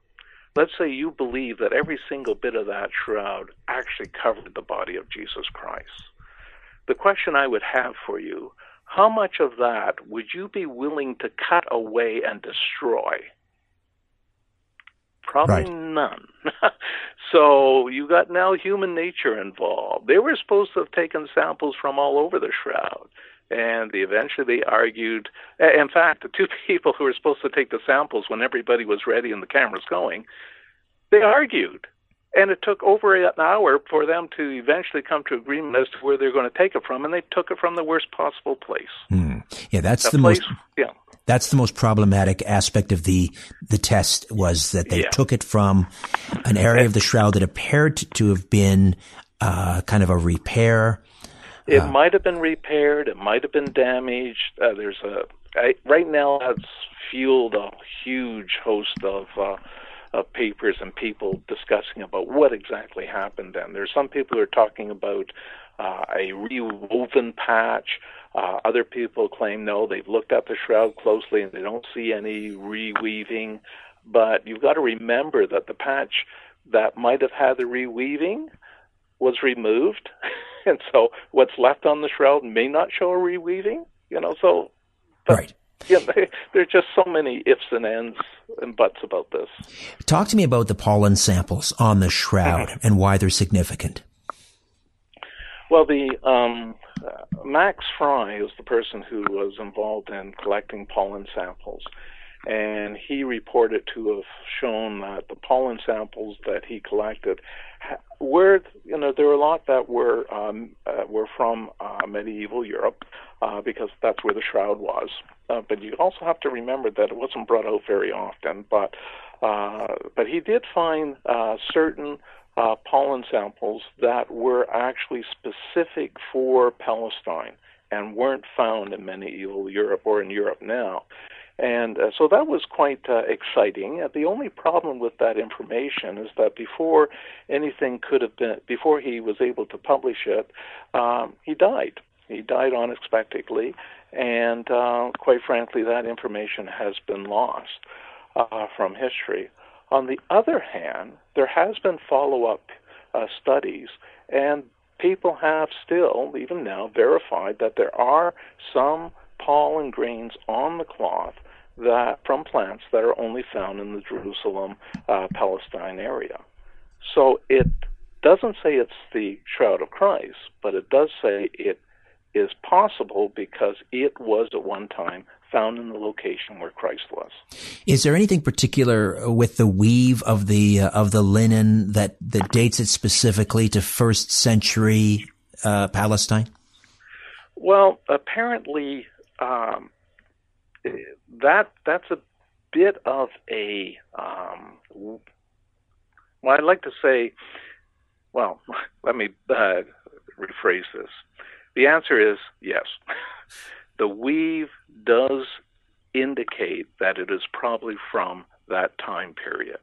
[SPEAKER 16] Let's say you believe that every single bit of that shroud actually covered the body of Jesus Christ the question I would have for you how much of that would you be willing to cut away and destroy? Probably
[SPEAKER 15] right.
[SPEAKER 16] none. so you got now human nature involved. They were supposed to have taken samples from all over the shroud. And they eventually they argued. In fact, the two people who were supposed to take the samples when everybody was ready and the cameras going, they argued and it took over an hour for them to eventually come to agreement as to where they're going to take it from, and they took it from the worst possible place.
[SPEAKER 15] Hmm. Yeah, that's
[SPEAKER 16] that
[SPEAKER 15] the
[SPEAKER 16] place,
[SPEAKER 15] most.
[SPEAKER 16] Yeah.
[SPEAKER 15] That's the most problematic aspect of the the test was that they
[SPEAKER 16] Yeah.
[SPEAKER 15] took it from an area of the shroud that appeared to have been uh, kind of a repair.
[SPEAKER 16] It
[SPEAKER 15] Uh,
[SPEAKER 16] might have been repaired. It might have been damaged. Uh, there's a I, right now that's fueled a huge host of uh, of papers and people discussing about what exactly happened. And there's some people who are talking about uh, a rewoven patch. Uh, other people claim no, they've looked at the shroud closely and they don't see any reweaving. But you've got to remember that the patch that might have had the reweaving was removed, and so what's left on the shroud may not show a reweaving. You know, so
[SPEAKER 15] right.
[SPEAKER 16] Yeah, they, there are just so many ifs and ends and buts about this.
[SPEAKER 15] Talk to me about the pollen samples on the shroud and why they're significant.
[SPEAKER 16] Well, the um, Max Frei is the person who was involved in collecting pollen samples, and he reported to have shown that the pollen samples that he collected were, you know, there were a lot that were um, uh, were from uh, medieval Europe uh, because that's where the shroud was. Uh, but you also have to remember that it wasn't brought out very often. But uh, but he did find uh, certain uh, pollen samples that were actually specific for Palestine and weren't found in medieval Europe or in Europe now. And uh, so that was quite uh, exciting. Uh, the only problem with that information is that before anything could have been, before he was able to publish it, um, he died. He died unexpectedly, and uh, quite frankly, that information has been lost uh, from history. On the other hand, there has been follow-up uh, studies, and people have still, even now, verified that there are some pollen grains on the cloth that from plants that are only found in the Jerusalem, uh, Palestine area. So it doesn't say it's the shroud of Christ, but it does say it is possible because it was at one time found in the location where Christ was.
[SPEAKER 15] Is there anything particular with the weave of the uh, of the linen that that dates it specifically to first century uh, Palestine?
[SPEAKER 16] Well, apparently, um, that that's a bit of a um, well, I'd like to say, well, let me uh, rephrase this. The answer is yes. the weave does indicate that it is probably from that time period.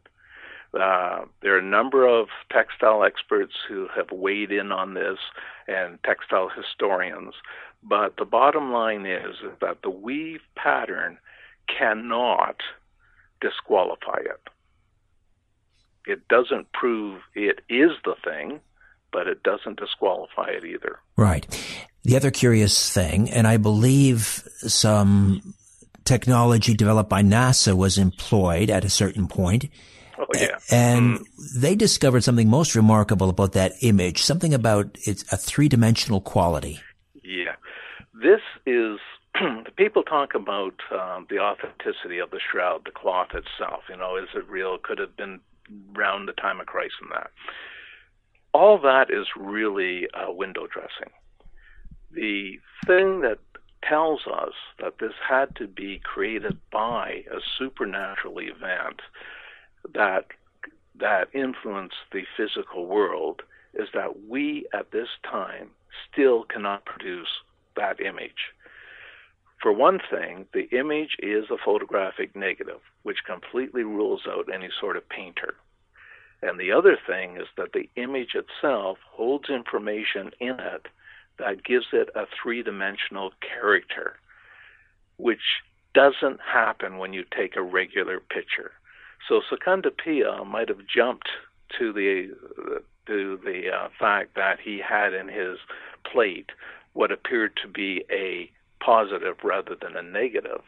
[SPEAKER 16] Uh, there are a number of textile experts who have weighed in on this and textile historians, but the bottom line is that the weave pattern cannot disqualify it. It doesn't prove it is the thing, but it doesn't disqualify it either.
[SPEAKER 15] Right. The other curious thing, and I believe some technology developed by NASA was employed at a certain point.
[SPEAKER 16] Oh, yeah.
[SPEAKER 15] And mm. they discovered something most remarkable about that image, something about its a three dimensional quality.
[SPEAKER 16] Yeah. This is, people talk about um, the authenticity of the shroud, the cloth itself. You know, is it real? Could have been around the time of Christ and that. All that is really uh, window dressing. The thing that tells us that this had to be created by a supernatural event that that influenced the physical world is that we at this time still cannot produce that image. For one thing, the image is a photographic negative, which completely rules out any sort of painter. And the other thing is that the image itself holds information in it that gives it a three dimensional character, which doesn't happen when you take a regular picture. So Secondo Pia might have jumped to the to the uh, fact that he had in his plate what appeared to be a positive rather than a negative.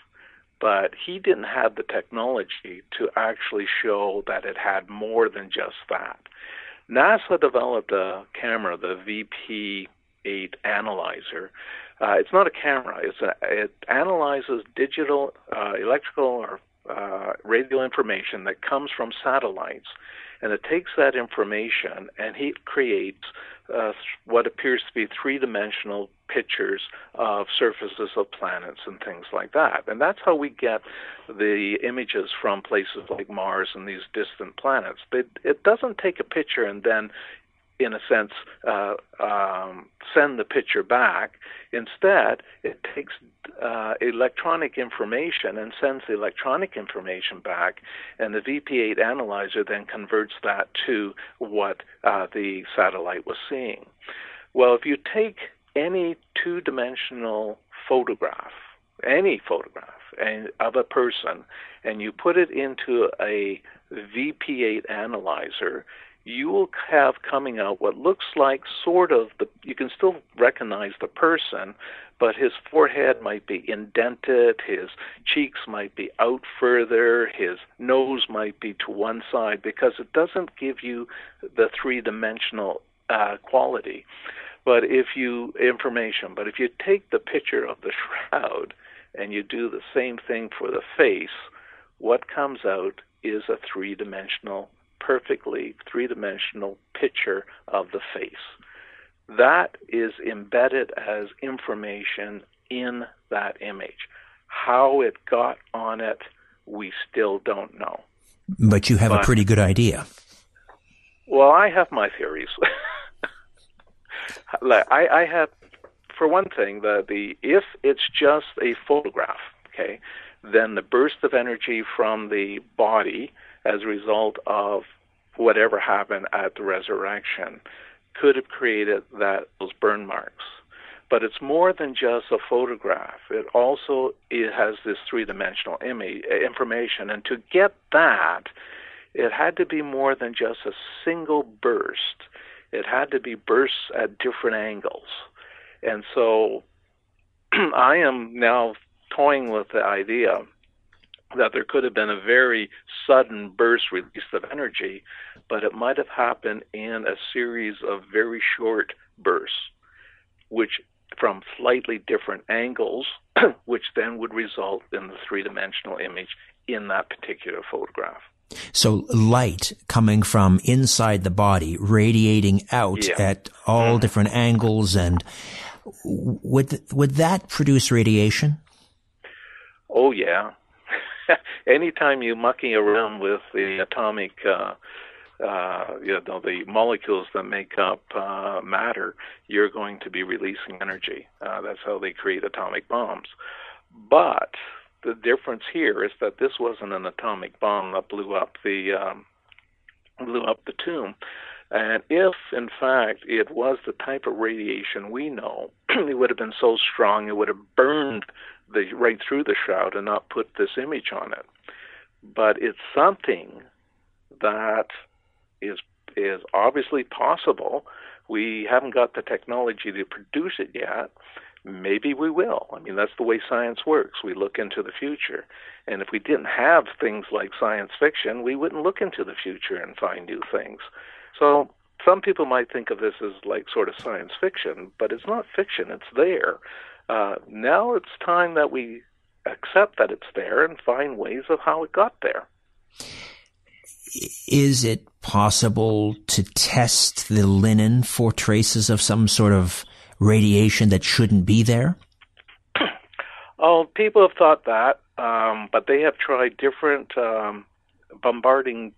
[SPEAKER 16] But he didn't have the technology to actually show that it had more than just that. NASA developed a camera, the VP8 analyzer. Uh, it's not a camera. It's a, it analyzes digital, uh, electrical, or uh, radio information that comes from satellites, and it takes that information and he creates uh, what appears to be three-dimensional pictures of surfaces of planets and things like that. And that's how we get the images from places like Mars and these distant planets. It, it doesn't take a picture and then in a sense, uh, um, send the picture back. Instead, it takes uh, electronic information and sends the electronic information back, and the VP8 analyzer then converts that to what uh, the satellite was seeing. Well, if you take any two dimensional photograph, any photograph and, of a person, and you put it into a VP8 analyzer, you will have coming out what looks like sort of the you can still recognize the person but his forehead might be indented his cheeks might be out further his nose might be to one side because it doesn't give you the three dimensional uh, quality. But if you information but if you take the picture of the shroud and you do the same thing for the face what comes out is a three dimensional perfectly three dimensional picture of the face. That is embedded as information in that image. How it got on it, we still don't know.
[SPEAKER 15] But you have but, a pretty good idea.
[SPEAKER 16] Well, I have my theories. I, I have, for one thing, the, the if it's just a photograph, okay, then the burst of energy from the body as a result of whatever happened at the resurrection could have created that those burn marks. But it's more than just a photograph. It also it has this three-dimensional image uh, information, and to get that, it had to be more than just a single burst. It had to be bursts at different angles, and so I am now toying with the idea that there could have been a very sudden burst release of energy, but it might have happened in a series of very short bursts, which from slightly different angles, which then would result in the three dimensional image in that particular photograph.
[SPEAKER 15] So light coming from inside the body, radiating out
[SPEAKER 16] Yeah.
[SPEAKER 15] at all
[SPEAKER 16] Mm-hmm.
[SPEAKER 15] different angles, and would would that produce radiation?
[SPEAKER 16] Oh yeah. Anytime you mucking around with the atomic, uh, uh, you know, the molecules that make up uh, matter, you're going to be releasing energy. Uh, that's how they create atomic bombs. But the difference here is that this wasn't an atomic bomb that blew up the um, blew up the tomb. And if, in fact, it was the type of radiation we know, it would have been so strong it would have burned the right through the shroud and not put this image on it. But it's something that is is obviously possible. We haven't got the technology to produce it yet. Maybe we will. I mean, that's the way science works. We look into the future. And if we didn't have things like science fiction, we wouldn't look into the future and find new things. So some people might think of this as like sort of science fiction, but it's not fiction. It's there. Uh, now it's time that we accept that it's there and find ways of how it got there.
[SPEAKER 15] Is it possible to test the linen for traces of some sort of radiation that shouldn't be there?
[SPEAKER 16] Oh, people have thought that, um, but they have tried different um, bombarding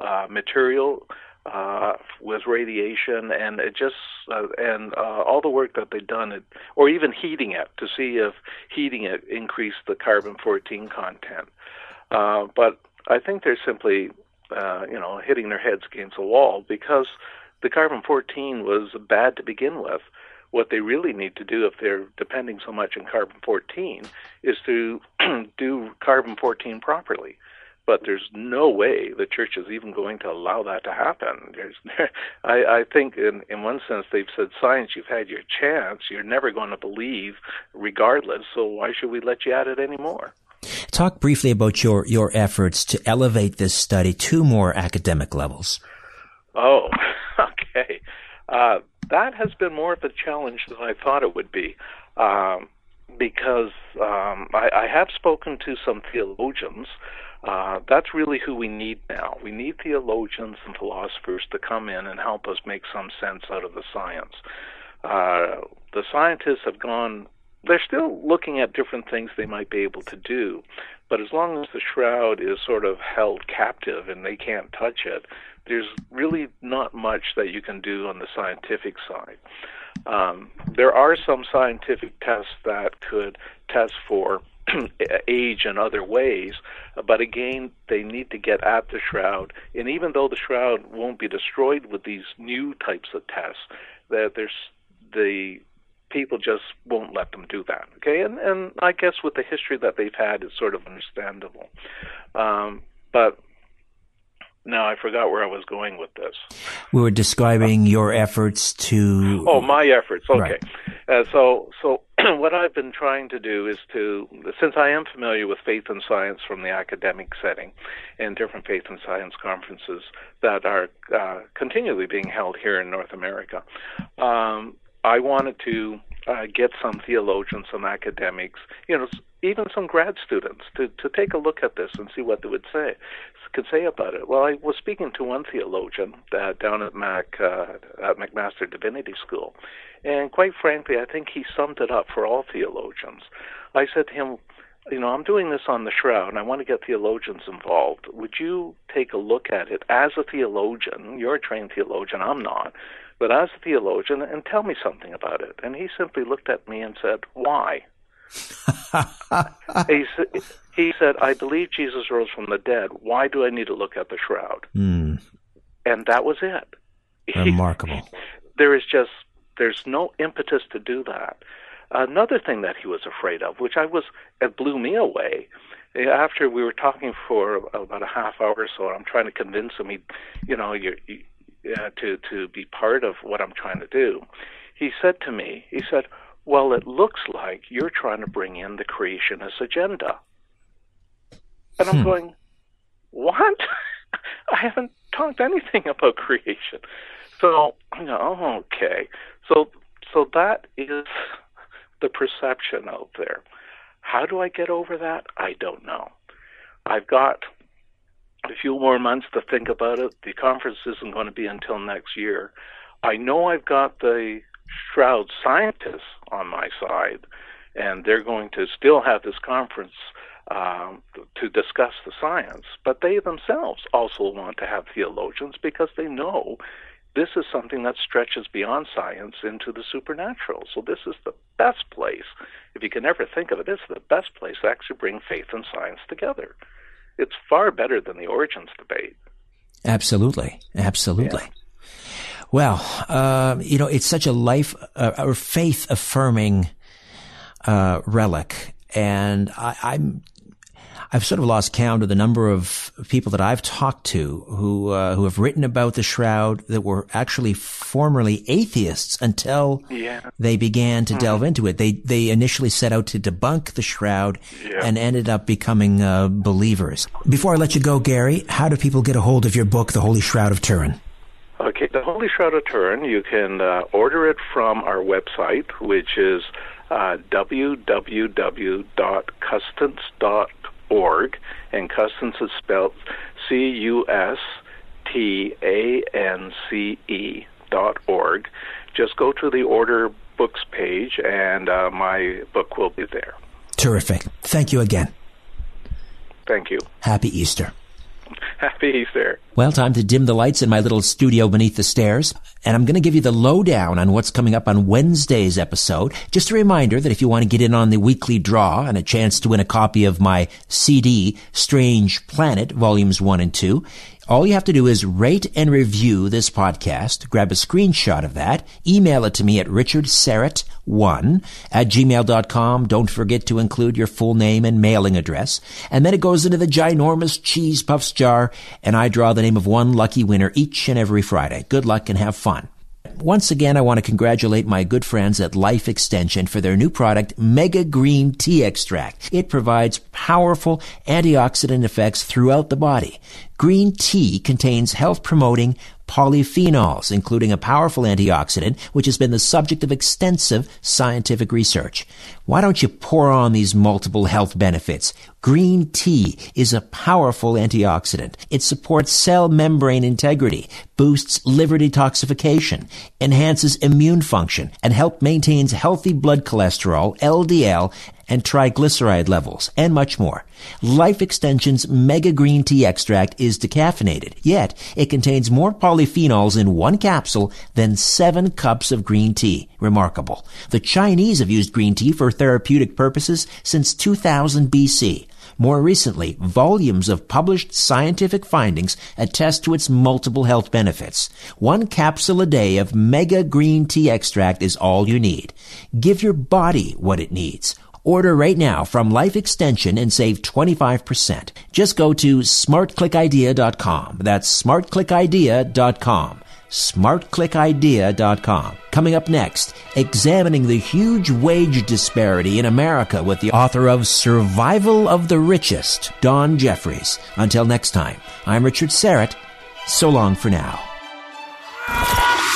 [SPEAKER 16] uh, material uh, with radiation, and it just uh, and uh, all the work that they've done, it, or even heating it to see if heating it increased the carbon fourteen content. Uh, but I think they're simply, uh, you know, hitting their heads against a wall because the carbon fourteen was bad to begin with what they really need to do if they're depending so much on carbon 14 is to do carbon 14 properly. But there's no way the church is even going to allow that to happen. There's, I, I think, in, in one sense, they've said, "Science, you've had your chance. You're never going to believe, regardless. So why should we let you at it anymore?"
[SPEAKER 15] Talk briefly about your, your efforts to elevate this study to more academic levels.
[SPEAKER 16] Oh, okay. Uh, that has been more of a challenge than I thought it would be, um, because um, I, I have spoken to some theologians. Uh, that's really who we need now. We need theologians and philosophers to come in and help us make some sense out of the science. Uh, the scientists have gone they're still looking at different things they might be able to do, but as long as the shroud is sort of held captive and they can't touch it, there's really not much that you can do on the scientific side. Um, there are some scientific tests that could test for age in other ways, but again, they need to get at the shroud. And even though the shroud won't be destroyed with these new types of tests, that there's the people just won't let them do that. Okay, and and I guess with the history that they've had, it's sort of understandable. Um, but now I forgot where I was going with this.
[SPEAKER 15] We were describing your efforts to.
[SPEAKER 16] Oh, my efforts. Okay.
[SPEAKER 15] Right.
[SPEAKER 16] Uh, so, so what I've been trying to do is to, since I am familiar with faith and science from the academic setting, and different faith and science conferences that are uh, continually being held here in North America, um, I wanted to uh, get some theologians, some academics, you know, even some grad students to, to take a look at this and see what they would say could say about it. Well, I was speaking to one theologian uh, down at Mac uh, at McMaster Divinity School, and quite frankly, I think he summed it up for all theologians. I said to him, you know, I'm doing this on the shroud, and I want to get theologians involved. Would you take a look at it as a theologian? You're a trained theologian, I'm not, but as a theologian, and tell me something about it. And he simply looked at me and said, Why? he, said, he said, I believe Jesus rose from the dead. Why do I need to look at the shroud?
[SPEAKER 15] Mm,
[SPEAKER 16] And that was it.
[SPEAKER 15] remarkable.
[SPEAKER 16] there is just, there's no impetus to do that. Another thing that he was afraid of, which I was, it blew me away. After we were talking for about a half hour or so, I'm trying to convince him, he, you know, you, uh, to to be part of what I'm trying to do. He said to me, he said, "Well, it looks like you're trying to bring in the creationist agenda." And I'm going, "What? I haven't talked anything about creation." So, you know, okay. So so that is the perception out there. How do I get over that? I don't know. I've got a few more months to think about it. The conference isn't going to be until next year. I know I've got the Shroud scientists on my side, and they're going to still have this conference um, to discuss the science, but they themselves also want to have theologians because they know this is something that stretches beyond science into the supernatural. So this is the best place, if you can ever think of it, is the best place to actually bring faith and science together. It's far better than the origins debate.
[SPEAKER 15] Absolutely, absolutely. Yeah. Well, uh, you know, it's such a life uh, or faith affirming uh, relic, and I, I'm I've sort of lost count of the number of people that I've talked to who uh, who have written about the shroud that were actually formerly atheists until
[SPEAKER 16] yeah.
[SPEAKER 15] they began to mm-hmm. delve into it. They they initially set out to debunk the shroud yeah. and ended up becoming uh, believers. Before I let you go, Gary, how do people get a hold of your book, The Holy Shroud of Turin?
[SPEAKER 16] Okay, The Holy Shroud of Turin, you can uh, order it from our website, which is uh, www.custance.com org, and Custance is spelled C U S T A N C E dot org. Just go to the order books page, and uh, my book will be there.
[SPEAKER 15] Terrific. Thank you again.
[SPEAKER 16] Thank you.
[SPEAKER 15] Happy Easter.
[SPEAKER 16] Happy Easter.
[SPEAKER 15] Well, time to dim the lights in my little studio beneath the stairs. And I'm going to give you the lowdown on what's coming up on Wednesday's episode. Just a reminder that if you want to get in on the weekly draw and a chance to win a copy of my CD, Strange Planet, volumes one and two, all you have to do is rate and review this podcast, grab a screenshot of that, email it to me at richardsyrett1 at gmail.com. Don't forget to include your full name and mailing address. And then it goes into the ginormous cheese puffs jar, and I draw the name of one lucky winner each and every Friday. Good luck and have fun. Once again, I want to congratulate my good friends at Life Extension for their new product, Mega Green Tea Extract. It provides powerful antioxidant effects throughout the body. Green tea contains health promoting polyphenols, including a powerful antioxidant, which has been the subject of extensive scientific research. Why don't you pour on these multiple health benefits? Green tea is a powerful antioxidant. It supports cell membrane integrity, boosts liver detoxification, enhances immune function, and help maintains healthy blood cholesterol, LDL, and triglyceride levels, and much more. Life Extension's Mega Green Tea Extract is decaffeinated, yet it contains more polyphenols in one capsule than seven cups of green tea. Remarkable. The Chinese have used green tea for therapeutic purposes since 2000 BC. More recently, volumes of published scientific findings attest to its multiple health benefits. One capsule a day of mega green tea extract is all you need. Give your body what it needs. Order right now from Life Extension and save 25%. Just go to smartclickidea.com. That's smartclickidea.com. smartclickidea.com. Coming up next, examining the huge wage disparity in America with the author of Survival of the Richest, Don Jeffries. Until next time, I'm Richard Syrett. So long for now.